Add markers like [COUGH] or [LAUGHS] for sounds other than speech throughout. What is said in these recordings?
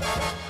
you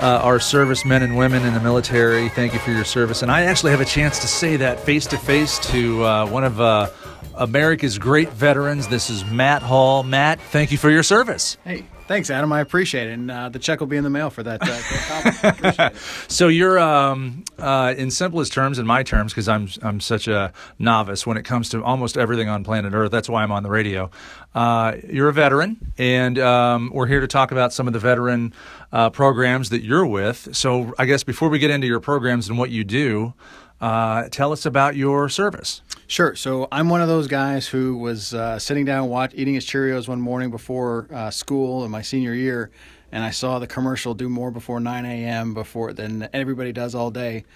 uh, our servicemen and women in the military. Thank you for your service. And I actually have a chance to say that face to face to uh, one of uh, America's great veterans. This is Matt Hall. Matt, thank you for your service. Hey, thanks, Adam. I appreciate it. And uh, the check will be in the mail for that. Uh, [LAUGHS] so you're, um, uh, in simplest terms, in my terms, because I'm I'm such a novice when it comes to almost everything on planet Earth. That's why I'm on the radio. Uh, you're a veteran, and um, we're here to talk about some of the veteran uh, programs that you're with. So I guess before we get into your programs and what you do, uh, tell us about your service. Sure. So I'm one of those guys who was uh, sitting down, watch, eating his Cheerios one morning before uh, school in my senior year, and I saw the commercial "Do more before 9 a.m." before than everybody does all day.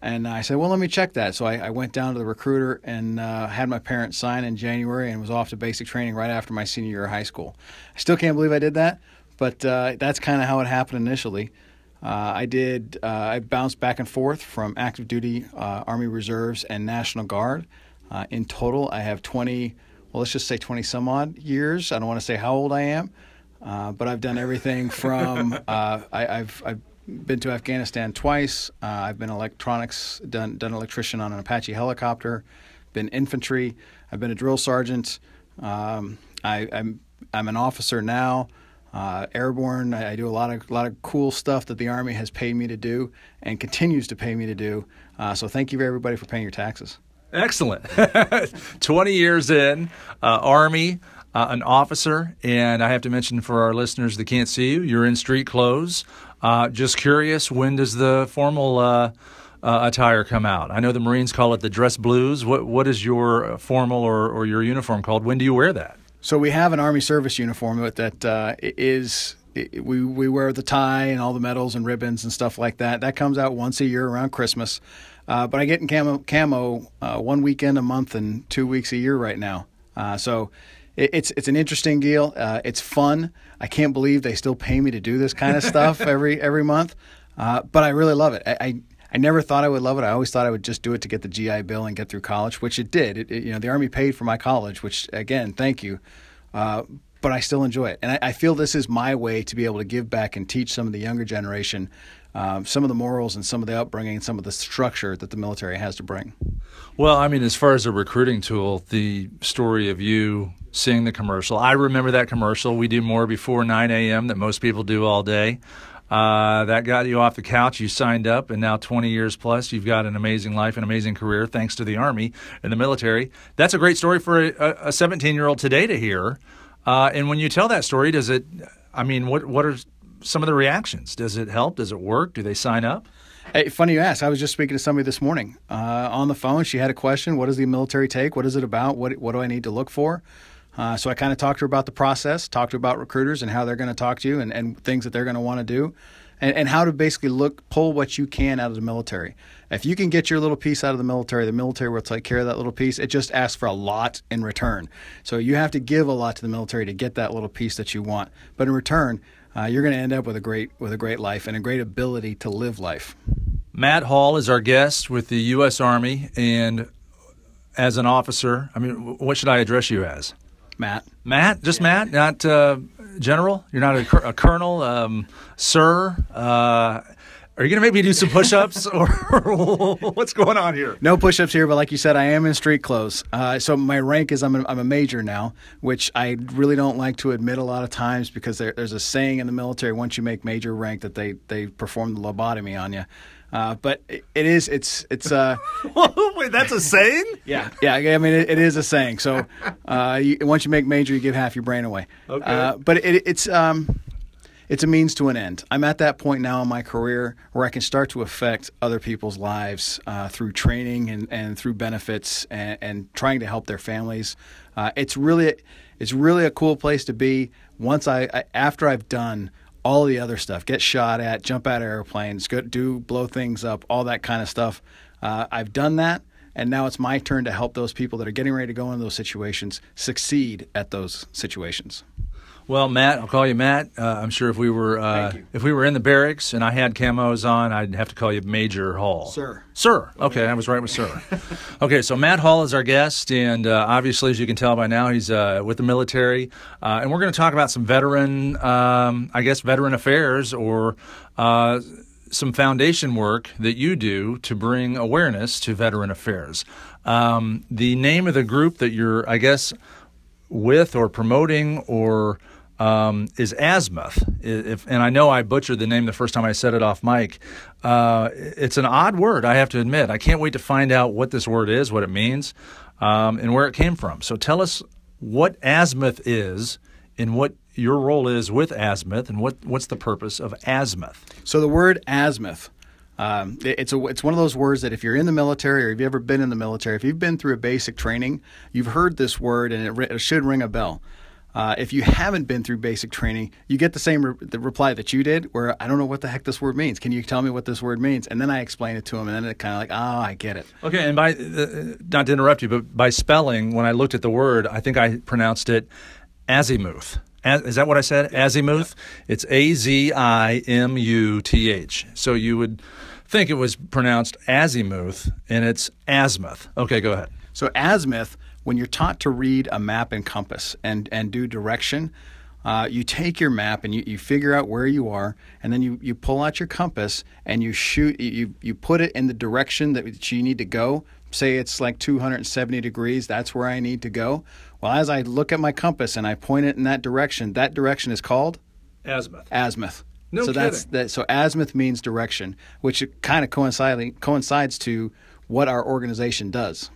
And I said, well, let me check that. So I, I went down to the recruiter and uh, had my parents sign in January and was off to basic training right after my senior year of high school. I still can't believe I did that, but uh, that's kind of how it happened initially. Uh, I did. Uh, I bounced back and forth from active duty, uh, Army Reserves, and National Guard. Uh, in total, I have 20. Well, let's just say 20 some odd years. I don't want to say how old I am, but I've done everything [LAUGHS] from I, have I've been to Afghanistan twice. Uh, I've been electronics, done done electrician on an Apache helicopter, been infantry. I've been a drill sergeant. Um, I, am I'm, I'm an officer now, uh, airborne. I, I, do a lot of lot of cool stuff that the Army has paid me to do and continues to pay me to do. Uh, so thank you everybody for paying your taxes. Excellent. [LAUGHS] 20 years in, uh, Army. Uh, an officer, and I have to mention for our listeners that can't see you, you're in street clothes. Uh, just curious, when does the formal uh, uh, attire come out? I know the Marines call it the dress blues. What what is your formal or, or your uniform called? When do you wear that? So we have an Army service uniform that uh, is we we wear the tie and all the medals and ribbons and stuff like that. That comes out once a year around Christmas. Uh, but I get in camo, camo uh, one weekend a month and two weeks a year right now. Uh, so it, it's it's an interesting deal. Uh, it's fun. I can't believe they still pay me to do this kind of [LAUGHS] stuff every every month. Uh, but I really love it. I, I, I never thought I would love it. I always thought I would just do it to get the GI Bill and get through college, which it did. It, it, you know, the Army paid for my college, which again, thank you. Uh, but I still enjoy it, and I, I, feel this is my way to be able to give back and teach some of the younger generation um, some of the morals and some of the upbringing some of the structure that the military has to bring. Well, I mean, as far as a recruiting tool, the story of you seeing the commercial, I remember that commercial. We do more before 9 a.m. that most people do all day. Uh, that got you off the couch. You signed up, and now 20 years plus, you've got an amazing life, an amazing career, thanks to the Army and the military. That's a great story for a 17 year old today to hear. Uh, and when you tell that story, does it? I mean, what what are some of the reactions? Does it help? Does it work? Do they sign up? Hey, funny you ask. I was just speaking to somebody this morning uh, on the phone. She had a question. What does the military take? What is it about? What What do I need to look for? Uh, so I kind of talked to her about the process, talked to her about recruiters and how they're going to talk to you and, and things that they're going to want to do, and, and how to basically look pull what you can out of the military. If you can get your little piece out of the military, the military will take care of that little piece. It just asks for a lot in return. So you have to give a lot to the military to get that little piece that you want. But in return, uh, you're going to end up with a great with a great life and a great ability to live life. Matt Hall is our guest with the U.S. Army, and as an officer, I mean, what should I address you as? Matt. Matt, just yeah. Matt, not uh, general. You're not a, a colonel, um, sir. Uh, are you going to make me do some push-ups, or [LAUGHS] what's going on here? No push-ups here, but like you said, I am in street clothes. Uh, so my rank is I'm a, I'm a major now, which I really don't like to admit a lot of times because there, there's a saying in the military: once you make major rank, that they they perform the lobotomy on you. Uh, but it, it is it's it's uh [LAUGHS] wait that's a saying [LAUGHS] yeah yeah I mean it, it is a saying so uh, you, once you make major you give half your brain away okay uh, but it, it's um it's a means to an end. I'm at that point now in my career where I can start to affect other people's lives uh, through training and, and through benefits and, and trying to help their families. Uh, it's really it's really a cool place to be. Once I, I after I've done all the other stuff. Get shot at, jump out of airplanes, go, do blow things up, all that kind of stuff. Uh, I've done that, and now it's my turn to help those people that are getting ready to go into those situations succeed at those situations. Well, Matt, I'll call you Matt. Uh, I'm sure if we were uh, if we were in the barracks and I had camos on, I'd have to call you Major Hall. Sir. Sir. Okay, I was right with sir. [LAUGHS] okay, so Matt Hall is our guest, and uh, obviously, as you can tell by now, he's uh, with the military, uh, and we're going to talk about some veteran, um, I guess, veteran affairs or uh, some foundation work that you do to bring awareness to veteran affairs. Um, the name of the group that you're, I guess, with or promoting or um, is azimuth. If, and I know I butchered the name the first time I said it off mic. Uh, it's an odd word, I have to admit. I can't wait to find out what this word is, what it means, um, and where it came from. So tell us what azimuth is and what your role is with azimuth and what, what's the purpose of azimuth. So the word azimuth. Um, it's a it's one of those words that if you're in the military or if you've ever been in the military, if you've been through a basic training, you've heard this word and it, it should ring a bell. Uh, if you haven't been through basic training, you get the same re- the reply that you did, where I don't know what the heck this word means. Can you tell me what this word means? And then I explain it to him, and then it kind of like, oh, I get it. Okay, and by uh, not to interrupt you, but by spelling, when I looked at the word, I think I pronounced it azimuth. is that what I said? Azimuth. It's A Z I M U T H. So you would think it was pronounced azimuth, and it's azimuth. Okay, go ahead. So azimuth when you're taught to read a map and compass and, and do direction, uh, you take your map and you, you figure out where you are, and then you, you pull out your compass and you shoot, you, you put it in the direction that you need to go. Say it's like 270 degrees, that's where I need to go. Well, as I look at my compass and I point it in that direction, that direction is called azimuth. Azimuth. No so kidding. that's that. So azimuth means direction, which kind of coincides coincides to what our organization does.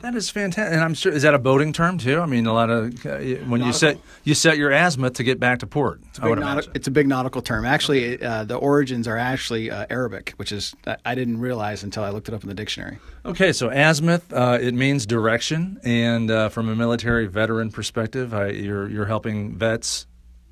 That is fantastic, and I'm sure is that a boating term too. I mean, a lot of uh, when you set you set your azimuth to get back to port. It's a big, naut- it's a big nautical term. Actually, uh, the origins are actually uh, Arabic, which is I didn't realize until I looked it up in the dictionary. Okay, so azimuth uh, it means direction, and uh, from a military veteran perspective, you're you're helping vets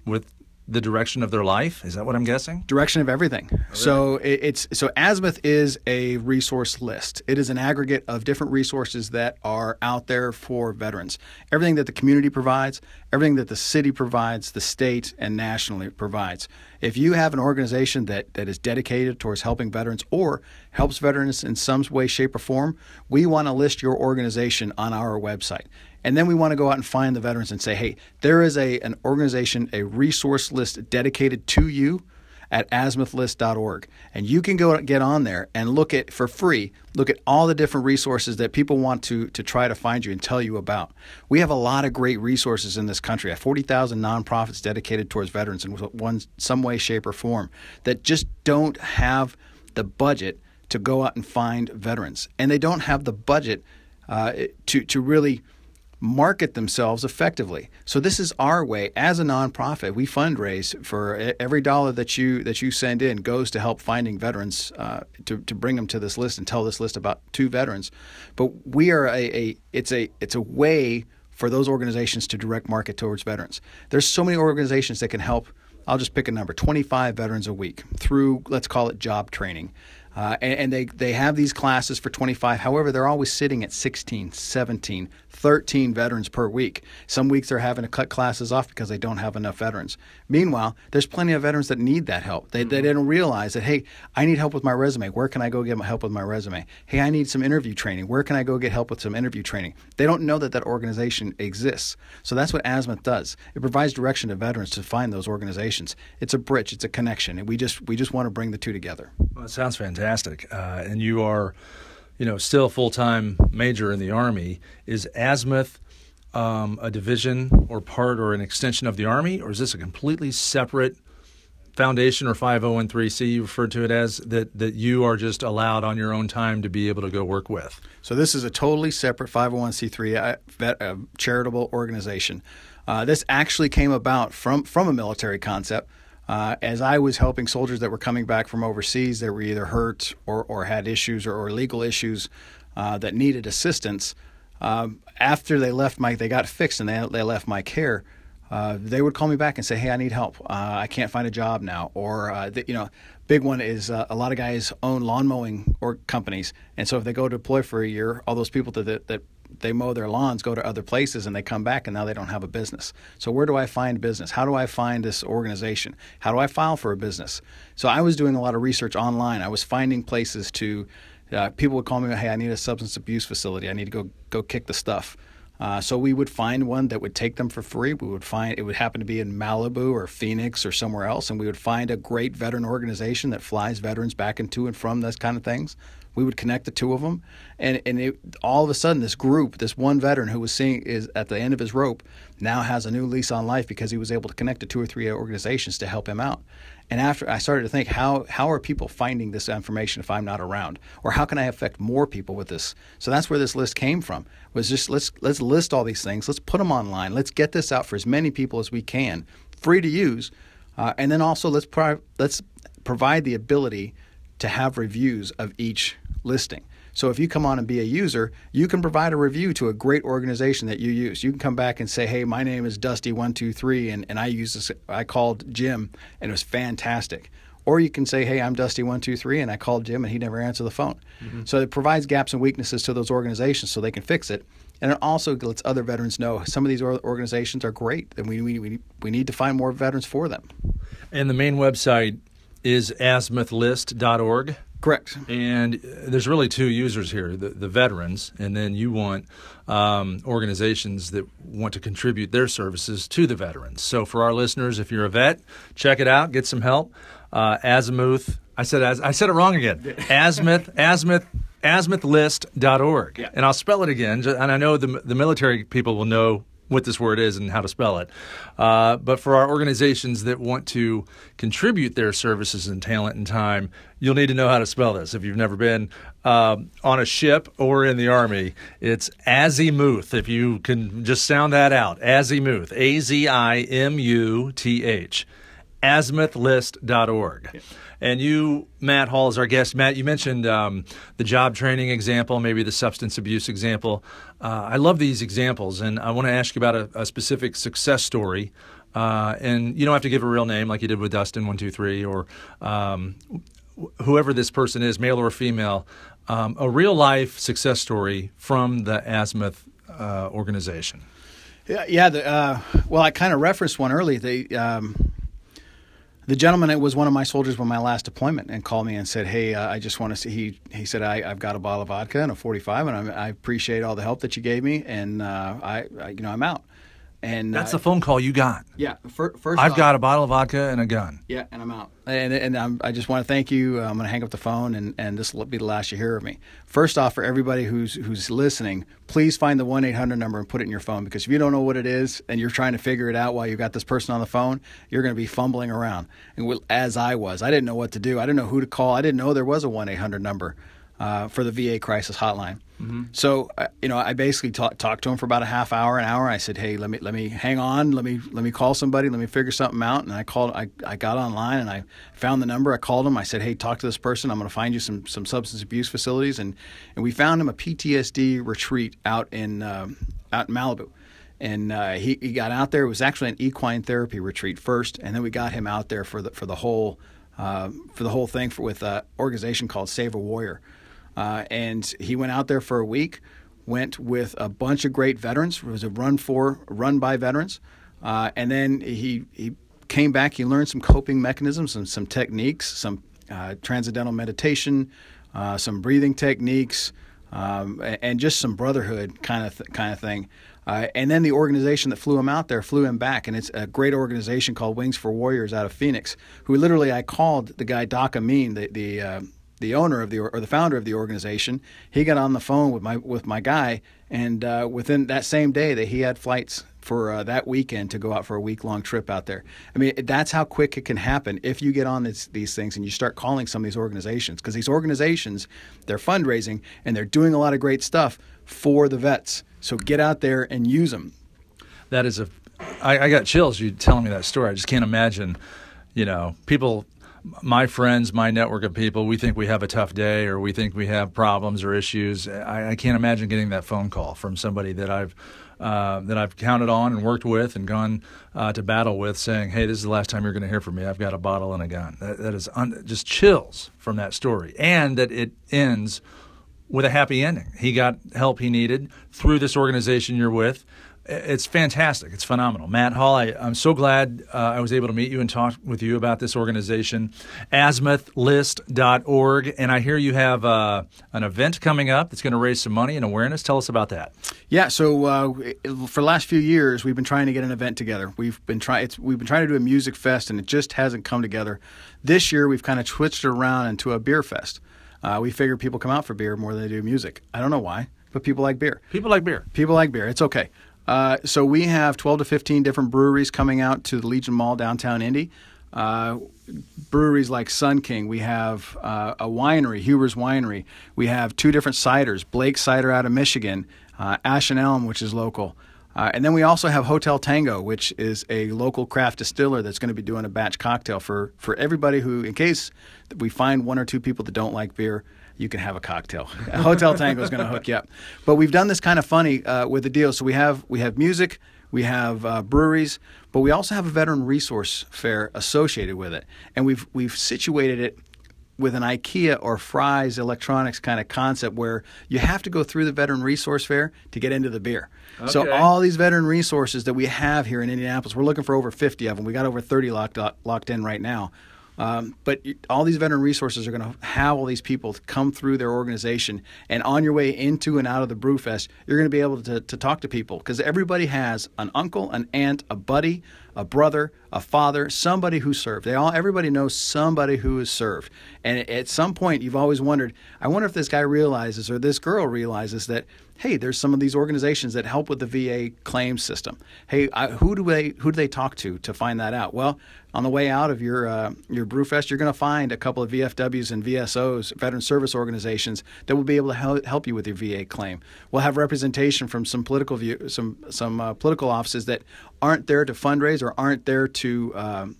with the direction of their life. Is that what I'm guessing? Direction of everything. Oh, really? So it, it's so Azimuth is a resource list. It is an aggregate of different resources that are out there for veterans. Everything that the community provides, everything that the city provides, the state and nationally provides. If you have an organization that, that is dedicated towards helping veterans or helps veterans in some way, shape, or form, we want to list your organization on our website. And then we want to go out and find the veterans and say, hey, there is a an organization, a resource list dedicated to you at azimuthlist.org. And you can go get on there and look at for free, look at all the different resources that people want to to try to find you and tell you about. We have a lot of great resources in this country. I have 40,000 nonprofits dedicated towards veterans in one some way shape or form that just don't have the budget to go out and find veterans. And they don't have the budget uh, to to really market themselves effectively. So this is our way as a nonprofit. We fundraise for every dollar that you that you send in goes to help finding veterans uh, to to bring them to this list and tell this list about two veterans. But we are a, a it's a it's a way for those organizations to direct market towards veterans. There's so many organizations that can help. I'll just pick a number 25 veterans a week through, let's call it job training. Uh, and, and, they, they have these classes for 25. However, they're always sitting at 16, 17, 13 veterans per week. Some weeks they're having to cut classes off because they don't have enough veterans. Meanwhile, there's plenty of veterans that need that help. They, mm-hmm. they don't realize that, hey, I need help with my resume. Where can I go get help with my resume? Hey, I need some interview training. Where can I go get help with some interview training? They don't know that that organization exists. So that's what Azimuth does. It provides direction to veterans to find those organizations. It's a bridge, it's a connection. And we just, we just want to bring the two together. Well, it sounds fantastic fantastic. Uh, and you are, you know, still a full time major in the Army. Is Azimuth um, a division or part or an extension of the Army, or is this a completely separate foundation or 501c you referred to it as that that you are just allowed on your own time to be able to go work with so this is a totally separate 501c3 uh, uh, charitable organization uh, this actually came about from from a military concept uh, as I was helping soldiers that were coming back from overseas that were either hurt or, or had issues or, or legal issues uh, that needed assistance, um, after they left my, they got fixed and they, they left my care. uh, they would call me back and say, "Hey, I need help. Uh, I can't find a job now." Or, uh, the, you know, big one is uh, a lot of guys own lawn mowing or companies, and so if they go deploy for a year, all those people that that they mow their lawns go to other places and they come back and now they don't have a business. So where do I find business? How do I find this organization? How do I file for a business? So I was doing a lot of research online. I was finding places to. Uh, people would call me, "Hey, I need a substance abuse facility. I need to go go kick the stuff." Uh, so we would find one that would take them for free. We would find it would happen to be in Malibu or Phoenix or somewhere else, and we would find a great veteran organization that flies veterans back and to and from those kind of things. We would connect the two of them, and and it, all of a sudden, this group, this one veteran who was seeing is at the end of his rope, now has a new lease on life because he was able to connect to two or three organizations to help him out. And after I started to think, how how are people finding this information if I'm not around, or how can I affect more people with this? So that's where this list came from. Was just let's let's list all these things, let's put them online, let's get this out for as many people as we can, free to use, uh, and then also let's let's provide the ability to have reviews of each listing. So if you come on and be a user, you can provide a review to a great organization that you use. You can come back and say, "Hey, my name is Dusty123 and and I use this I called Jim and it was fantastic." Or you can say, "Hey, I'm Dusty123 and I called Jim and he never answered the phone." Mm-hmm. So it provides gaps and weaknesses to those organizations so they can fix it. And it also lets other veterans know some of these organizations are great and we, we, we, we need to find more veterans for them. And the main website is azimuthlist.org. Correct. And there's really two users here the, the veterans, and then you want um, organizations that want to contribute their services to the veterans. So, for our listeners, if you're a vet, check it out, get some help. Uh, Azimuth, I said I said it wrong again. [LAUGHS] Azimuth, Azimuth, azimuthlist.org. Yeah. And I'll spell it again, and I know the, the military people will know what this word is and how to spell it. Uh, but for our organizations that want to contribute their services and talent and time, you'll need to know how to spell this. If you've never been uh, on a ship or in the Army, it's azimuth. If you can just sound that out azimuth, A Z I M U T H, azimuthlist.org. Yeah. And you, Matt Hall, is our guest. Matt, you mentioned um, the job training example, maybe the substance abuse example. Uh, I love these examples, and I want to ask you about a, a specific success story. Uh, and you don't have to give a real name like you did with Dustin one two three or um, whoever this person is, male or female. Um, a real life success story from the Azimuth uh, organization. Yeah, yeah. The, uh, well, I kind of referenced one early. They um, the gentleman it was one of my soldiers on my last deployment and called me and said, "Hey, uh, I just want to see." He he said, I, have got a bottle of vodka and a 45, and I, I, appreciate all the help that you gave me, and uh, I, I, you know I'm out." And that's uh, the phone call you got. Yeah, first I've off, got a bottle of vodka and a gun. Yeah, and I'm out. And and I'm, i just want to thank you. I'm going to hang up the phone, and, and this will be the last you hear of me. First off, for everybody who's who's listening, please find the one eight hundred number and put it in your phone because if you don't know what it is and you're trying to figure it out while you've got this person on the phone, you're going to be fumbling around. And as I was, I didn't know what to do. I didn't know who to call. I didn't know there was a one eight hundred number uh, for the VA crisis hotline. Mm-hmm. So uh, you know, I basically talked talk to him for about a half hour, an hour. I said, "Hey, let me let me hang on, let me let me call somebody, let me figure something out." And I called, I, I got online and I found the number. I called him. I said, "Hey, talk to this person. I'm going to find you some some substance abuse facilities." And and we found him a PTSD retreat out in um, out in Malibu. And uh, he, he got out there. It was actually an equine therapy retreat first, and then we got him out there for the for the whole uh, for the whole thing for, with an organization called Save a Warrior. Uh, and he went out there for a week, went with a bunch of great veterans. It was a run for, run by veterans. Uh, and then he, he came back, he learned some coping mechanisms and some techniques, some uh, transcendental meditation, uh, some breathing techniques, um, and just some brotherhood kind of th- kind of thing. Uh, and then the organization that flew him out there flew him back, and it's a great organization called Wings for Warriors out of Phoenix. Who literally I called the guy Doc Amin, the the uh, the owner of the or the founder of the organization, he got on the phone with my with my guy, and uh, within that same day that he had flights for uh, that weekend to go out for a week long trip out there. I mean, that's how quick it can happen if you get on this, these things and you start calling some of these organizations because these organizations they're fundraising and they're doing a lot of great stuff for the vets. So get out there and use them. That is a, I, I got chills you telling me that story. I just can't imagine, you know, people my friends, my network of people, we think we have a tough day or we think we have problems or issues. I, I can't imagine getting that phone call from somebody that I've uh, that I've counted on and worked with and gone uh, to battle with, saying, "Hey, this is the last time you're going to hear from me. I've got a bottle and a gun." that, that is un- just chills from that story, and that it ends with a happy ending. He got help he needed through this organization you're with it's fantastic. It's phenomenal. Matt Hall, I, am so glad uh, I was able to meet you and talk with you about this organization, azimuthList.org. And I hear you have uh, an event coming up that's going to raise some money and awareness. Tell us about that. Yeah, so uh, for the last few years, we've been trying to get an event together. We've been trying. We've been trying to do a music fest, and it just hasn't come together. This year, we've kind of switched it around into a beer fest. Uh, we figure people come out for beer more than they do music. I don't know why, but people like beer. People like beer. People like beer. It's okay. Uh, so we have 12 to 15 different breweries coming out to the Legion Mall downtown Indy. Uh, breweries like Sun King. We have uh, a winery, Huber's Winery. We have two different ciders, Blake Cider out of Michigan, uh, Ash and Elm, which is local. Uh, and then we also have Hotel Tango, which is a local craft distiller that's going to be doing a batch cocktail for, for everybody who, in case we find one or two people that don't like beer, you can have a cocktail. [LAUGHS] Hotel Tango is going to hook you up. But we've done this kind of funny uh, with the deal. So we have we have music, we have uh, breweries, but we also have a veteran resource fair associated with it, and we've we've situated it with an IKEA or Fry's electronics kind of concept where you have to go through the veteran resource fair to get into the beer. Okay. So all these veteran resources that we have here in Indianapolis, we're looking for over 50 of them. We got over 30 locked locked in right now. Um, but all these veteran resources are going to have all these people come through their organization. And on your way into and out of the Brewfest, you're going to be able to, to talk to people because everybody has an uncle, an aunt, a buddy, a brother, a father, somebody who served. They all, everybody knows somebody who has served. And at some point, you've always wondered, I wonder if this guy realizes or this girl realizes that hey, there's some of these organizations that help with the VA claim system. Hey, I, who do they who do they talk to to find that out? Well, on the way out of your uh, your Brewfest, you're going to find a couple of VFWs and VSOs, veteran service organizations, that will be able to help, help you with your VA claim. We'll have representation from some political view, some some uh, political offices that aren't there to fundraise or aren't there to um,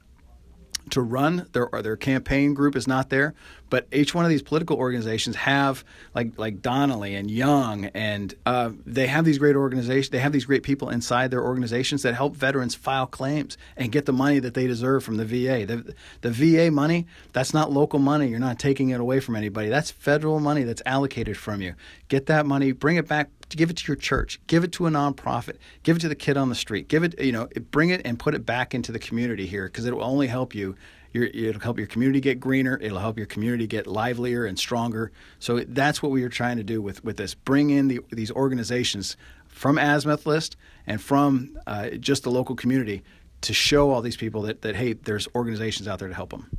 to run. Their their campaign group is not there, but each one of these political organizations have like like Donnelly and Young, and uh, they have these great organizations. They have these great people inside their organizations that help veterans file claims and get the money that they deserve from the VA. The, the VA money that's not local money. You're not taking it away from anybody. That's federal money that's allocated from you. Get that money, bring it back give it to your church, give it to a nonprofit, give it to the kid on the street, give it, you know, bring it and put it back into the community here because it will only help you your, it'll help your community get greener. It'll help your community get livelier and stronger. So that's what we are trying to do with, with this. Bring in the, these organizations from Azimuth List and from uh, just the local community to show all these people that, that, hey, there's organizations out there to help them.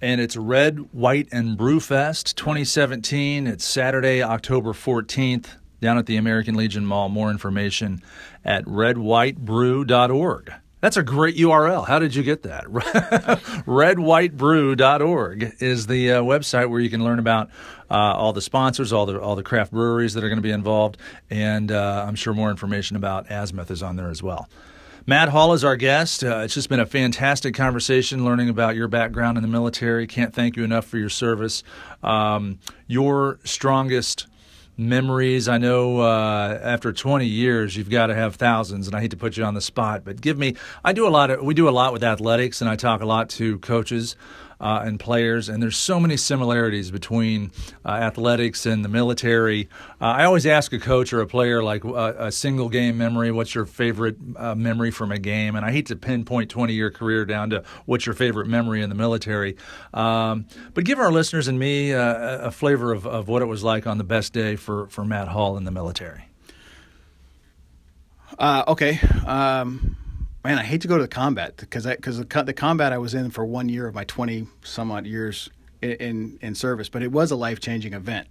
And it's Red, White, and Brew Fest 2017. It's Saturday, October 14th, down at the American Legion Mall. More information at redwhitebrew.org. That's a great URL. How did you get that? [LAUGHS] Redwhitebrew.org is the uh, website where you can learn about uh, all the sponsors, all the all the craft breweries that are going to be involved, and uh, I'm sure more information about Azimuth is on there as well. Matt Hall is our guest. Uh, it's just been a fantastic conversation learning about your background in the military. Can't thank you enough for your service. Um, your strongest memories? I know uh, after 20 years, you've got to have thousands, and I hate to put you on the spot, but give me. I do a lot of. We do a lot with athletics, and I talk a lot to coaches uh, and players, and there's so many similarities between uh, athletics and the military. Uh, I always ask a coach or a player like uh, a single game memory. What's your favorite uh, memory from a game? And I hate to pinpoint 20 year career down to what's your favorite memory in the military, um, but give our listeners and me a flavor of, of what it was like on the best day for for Matt Hall in the military. okay. Um man, I hate to go to the combat because because the, the, combat I was in for one year of my twenty some odd years in in, in service, but it was a life changing event.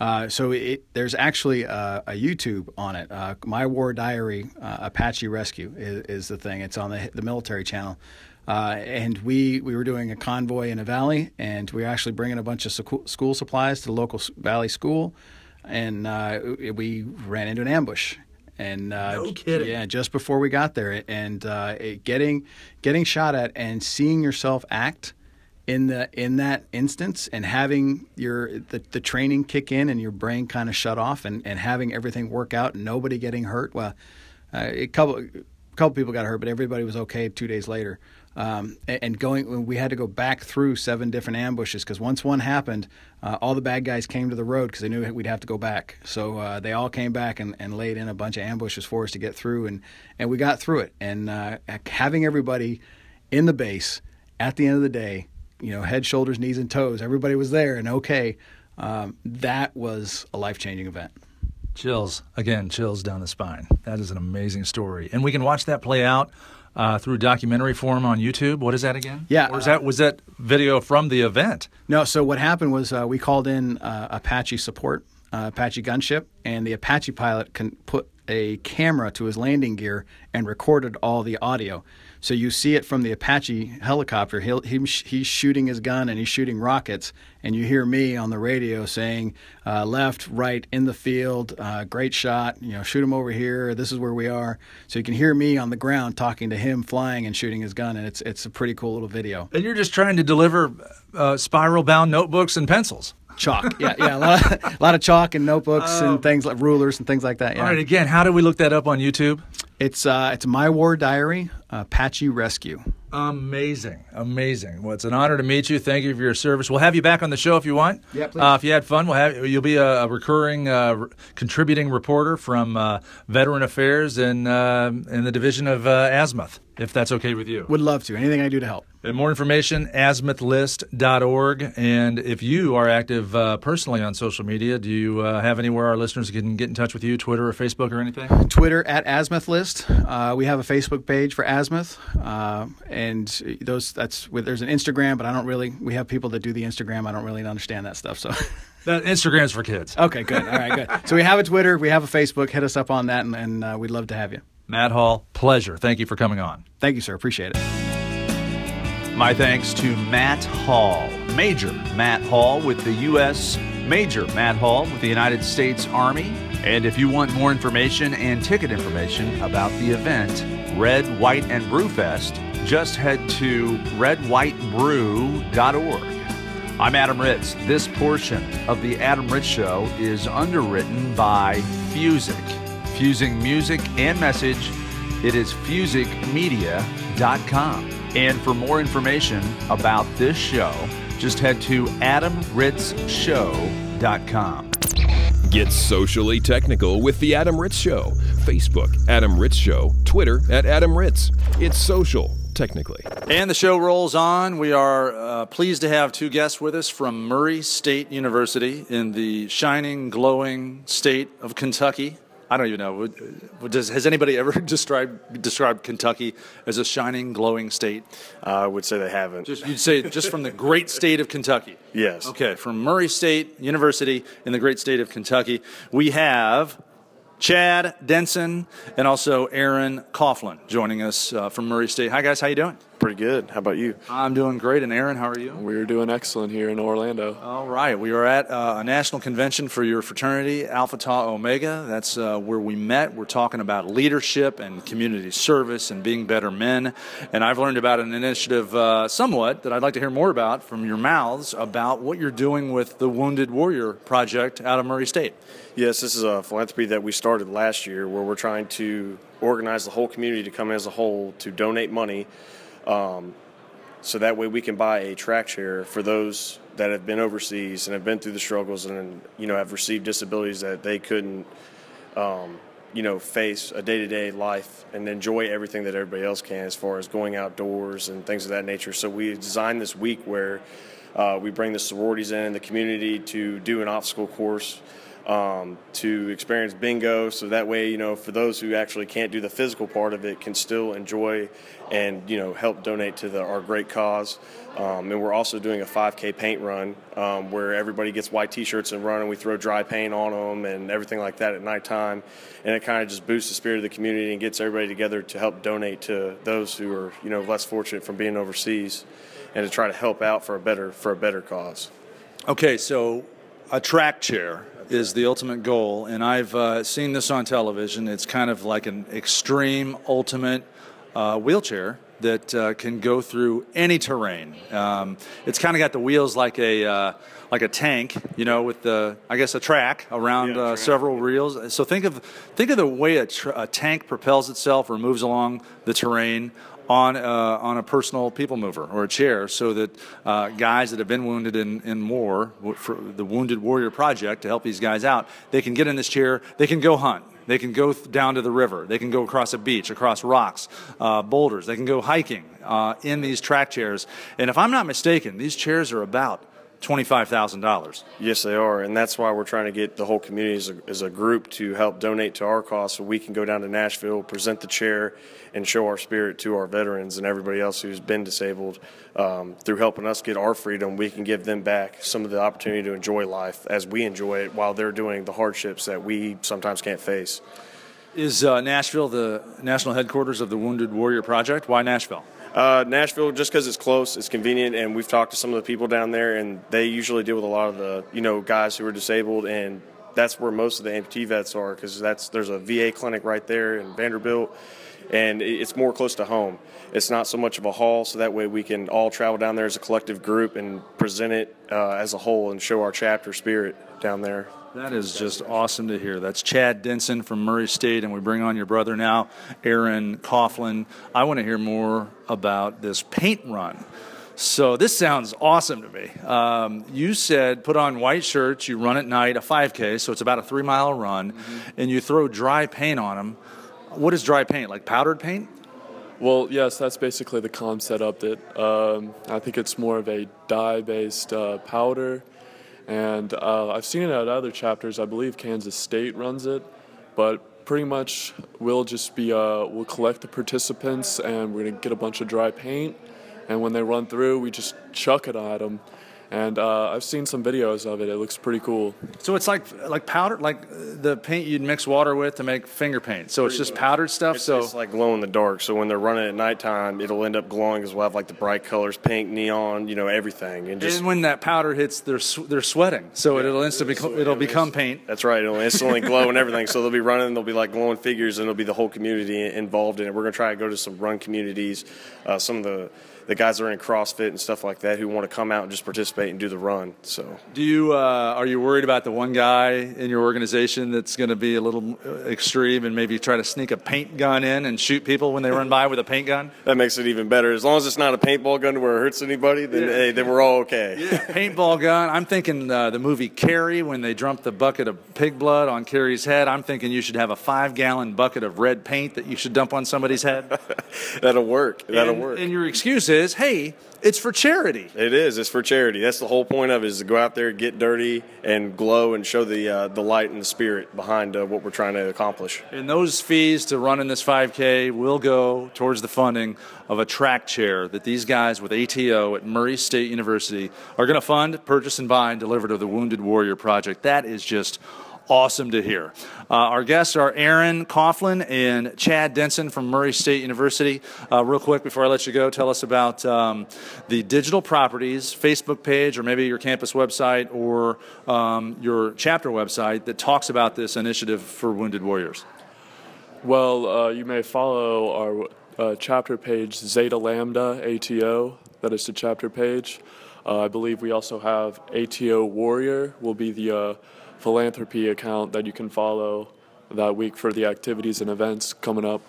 Uh, so it, there's actually a, a, YouTube on it. Uh, My War Diary uh, Apache Rescue is, is, the thing. It's on the, the military channel. Uh, and we, we were doing a convoy in a valley, and we were actually bringing a bunch of school supplies to the local valley school. And uh, we ran into an ambush and uh, no kidding. Yeah, just before we got there, and uh, getting getting shot at and seeing yourself act in the in that instance, and having your the, the training kick in and your brain kind of shut off, and, and having everything work out, and nobody getting hurt. Well, uh, a couple a couple people got hurt, but everybody was okay two days later. Um, and, going, we had to go back through seven different ambushes because once one happened, uh, all the bad guys came to the road because they knew we'd have to go back. So uh, they all came back and, and laid in a bunch of ambushes for us to get through, and and we got through it. And uh, having everybody in the base at the end of the day, you know, head, shoulders, knees, and toes, everybody was there and okay. Um, that was a life changing event. Chills again, chills down the spine. That is an amazing story, and we can watch that play out uh, through documentary form on YouTube. What is that again? Yeah, or is that was that video from the event? No. So what happened was uh, we called in uh, Apache support, uh, Apache gunship, and the Apache pilot can put a camera to his landing gear and recorded all the audio. So you see it from the Apache helicopter. He'll, he's shooting his gun and he's shooting rockets, and you hear me on the radio saying, uh, "Left, right, in the field, uh, great shot. You know, shoot him over here. This is where we are." So you can hear me on the ground talking to him flying and shooting his gun, and it's it's a pretty cool little video. And you're just trying to deliver uh, spiral bound notebooks and pencils chalk. Yeah, yeah, a lot, of, [LAUGHS] a lot of chalk and notebooks and things like rulers and things like that. Yeah. All right, again, how do we look that up on YouTube? It's uh, it's my war diary, Apache Rescue. Amazing, amazing. Well, it's an honor to meet you. Thank you for your service. We'll have you back on the show if you want. Yeah, please. Uh, if you had fun, we'll have you'll be a, a recurring uh, contributing reporter from uh, Veteran Affairs in uh, in the division of uh, Azimuth, if that's okay with you. Would love to. Anything I do to help. And more information, azimuthlist.org. And if you are active uh, personally on social media, do you uh, have anywhere our listeners can get in touch with you, Twitter or Facebook or anything? Twitter at azimuthlist. Uh, we have a Facebook page for Azimuth, uh, and those that's there's an Instagram, but I don't really. We have people that do the Instagram. I don't really understand that stuff, so. [LAUGHS] That Instagram's for kids. Okay, good. All right, good. So we have a Twitter, we have a Facebook. Hit us up on that, and, and uh, we'd love to have you. Matt Hall, pleasure. Thank you for coming on. Thank you, sir. Appreciate it. My thanks to Matt Hall, Major Matt Hall with the U.S. Major Matt Hall with the United States Army. And if you want more information and ticket information about the event, Red, White, and Brew Fest, just head to redwhitebrew.org. I'm Adam Ritz. This portion of The Adam Ritz Show is underwritten by Fusic. Fusing music and message, it is fusicmedia.com. And for more information about this show, just head to adamritzshow.com. Get socially technical with The Adam Ritz Show. Facebook, Adam Ritz Show. Twitter, at Adam Ritz. It's social technically. And the show rolls on. We are uh, pleased to have two guests with us from Murray State University in the shining, glowing state of Kentucky. I don't even know. Does, has anybody ever [LAUGHS] described described Kentucky as a shining, glowing state? Uh, I would say they haven't. Just, you'd say just from the great state of Kentucky. Yes. Okay, from Murray State University in the great state of Kentucky, we have Chad Denson and also Aaron Coughlin joining us uh, from Murray State. Hi guys, how you doing? Pretty good. How about you? I'm doing great. And Aaron, how are you? We're doing excellent here in Orlando. All right. We are at uh, a national convention for your fraternity, Alpha Tau Omega. That's uh, where we met. We're talking about leadership and community service and being better men. And I've learned about an initiative uh, somewhat that I'd like to hear more about from your mouths about what you're doing with the Wounded Warrior Project out of Murray State. Yes, this is a philanthropy that we started last year where we're trying to organize the whole community to come as a whole to donate money um, so that way we can buy a track chair for those that have been overseas and have been through the struggles and you know have received disabilities that they couldn't um, you know face a day-to-day life and enjoy everything that everybody else can as far as going outdoors and things of that nature. So we designed this week where uh, we bring the sororities in the community to do an obstacle course um, to experience bingo. So that way, you know, for those who actually can't do the physical part of it, can still enjoy and you know help donate to the, our great cause. Um, and we're also doing a 5K paint run um, where everybody gets white T-shirts and run, and we throw dry paint on them and everything like that at nighttime. And it kind of just boosts the spirit of the community and gets everybody together to help donate to those who are you know less fortunate from being overseas, and to try to help out for a better for a better cause. Okay, so a track chair is the ultimate goal, and I've uh, seen this on television. It's kind of like an extreme, ultimate uh, wheelchair that uh, can go through any terrain. Um, it's kind of got the wheels like a uh, like a tank, you know, with the I guess a track around Yeah, uh, track. several reels. So think of think of the way a, tr- a tank propels itself or moves along the terrain on uh, on a personal people mover or a chair, so that uh, guys that have been wounded in, in war for the Wounded Warrior Project to help these guys out, they can get in this chair, they can go hunt. They can go th- down to the river. They can go across a beach, across rocks, uh, boulders. They can go hiking uh, in these track chairs. And if I'm not mistaken, these chairs are about twenty-five thousand dollars. Yes, they are, and that's why we're trying to get the whole community as a, as a group to help donate to our cause, so we can go down to Nashville, present the chair, and show our spirit to our veterans and everybody else who's been disabled. Um, through helping us get our freedom, we can give them back some of the opportunity to enjoy life as we enjoy it, while they're doing the hardships that we sometimes can't face. Is uh, Nashville the national headquarters of the Wounded Warrior Project? Why Nashville? Uh, Nashville, just because it's close, it's convenient, and we've talked to some of the people down there, and they usually deal with a lot of the you know guys who are disabled, and that's where most of the amputee vets are, because that's there's a VA clinic right there in Vanderbilt, and it's more close to home. It's not so much of a haul, so that way we can all travel down there as a collective group and present it uh, as a whole and show our chapter spirit down there. That is just awesome to hear. That's Chad Denson from Murray State, and we bring on your brother now, Aaron Coughlin. I want to hear more about this paint run. So this sounds awesome to me. Um, you said put on white shirts, you run at night, a 5K, so it's about a three mile run, and you throw dry paint on them. What is dry paint? Like powdered paint? Well, yes, that's basically the concept of it. Um, I think it's more of a dye-based uh, powder, and uh, I've seen it at other chapters. I believe Kansas State runs it, but pretty much we'll just be uh, we'll collect the participants and we're gonna get a bunch of dry paint, and when they run through, we just chuck it at them. And uh, I've seen some videos of it. It looks pretty cool. So it's like like powder, like uh, the paint you'd mix water with to make finger paint. So it's just powdered stuff. It's, so it's like glow in the dark. So when they're running at nighttime, it'll end up glowing because we'll have like the bright colors, pink, neon, you know, everything, and just and when that powder hits, they're sw- they're sweating, so it'll instantly beco- it'll become paint. That's right. It'll instantly [LAUGHS] glow and everything. So they'll be running. They'll be like glowing figures, and it'll be the whole community involved in it. We're gonna try to go to some run communities, uh, some of the the guys that are in CrossFit and stuff like that who want to come out and just participate and do the run. So Do you uh, are you worried about the one guy in your organization that's going to be a little uh, extreme and maybe try to sneak a paint gun in and shoot people when they run by with a paint gun? [LAUGHS] that makes it even better. As long as it's not a paintball gun where it hurts anybody, then hey, then we're all okay. Paintball gun. I'm thinking uh, the movie Carrie when they dump the bucket of pig blood on Carrie's head. I'm thinking you should have a five gallon bucket of red paint that you should dump on somebody's head. [LAUGHS] That'll work. That'll and, work. And your excuse is, hey, it's for charity. It is. It's for charity. That's the whole point of it is to go out there, get dirty, and glow, and show the uh, the light and the spirit behind uh, what we're trying to accomplish. And those fees to run in this 5K will go towards the funding of a track chair that these guys with ATO at Murray State University are going to fund, purchase, and buy and deliver to the Wounded Warrior Project. That is just awesome to hear. Uh, our guests are Aaron Coughlin and Chad Denson from Murray State University. Uh, real quick, before I let you go, tell us about um, the digital properties Facebook page, or maybe your campus website, or um, your chapter website that talks about this initiative for Wounded Warriors. Well, uh, you may follow our uh, chapter page Zeta Lambda ATO. That is the chapter page. Uh, I believe we also have ATO Warrior will be the uh, philanthropy account that you can follow that week for the activities and events coming up.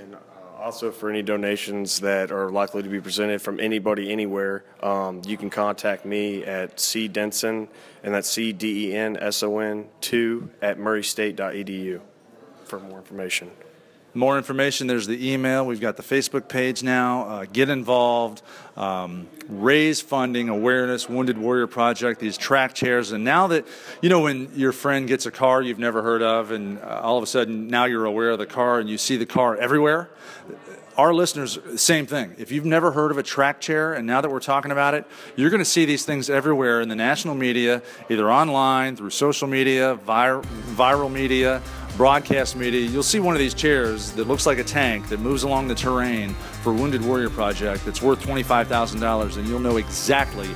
And uh, also for any donations that are likely to be presented from anybody anywhere, um, you can contact me at C Denson, and that's C D E N S O N two at murraystate.edu for more information. More information, there's the email. We've got the Facebook page now. Uh, get involved, um, raise funding, awareness, Wounded Warrior Project, these track chairs. And now that, you know, when your friend gets a car you've never heard of, and uh, all of a sudden now you're aware of the car and you see the car everywhere, our listeners, same thing. If you've never heard of a track chair, and now that we're talking about it, you're going to see these things everywhere in the national media, either online, through social media, vir- viral media, broadcast media. You'll see one of these chairs that looks like a tank that moves along the terrain for Wounded Warrior Project that's worth $25,000, and you'll know exactly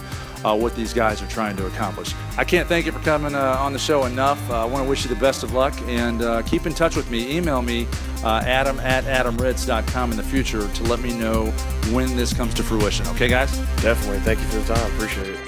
uh, what these guys are trying to accomplish. I can't thank you for coming uh, on the show enough. Uh, I want to wish you the best of luck and uh, keep in touch with me. Email me, uh, adam at adamritz.com in the future to let me know when this comes to fruition. Okay, guys? Definitely. Thank you for the time. Appreciate it.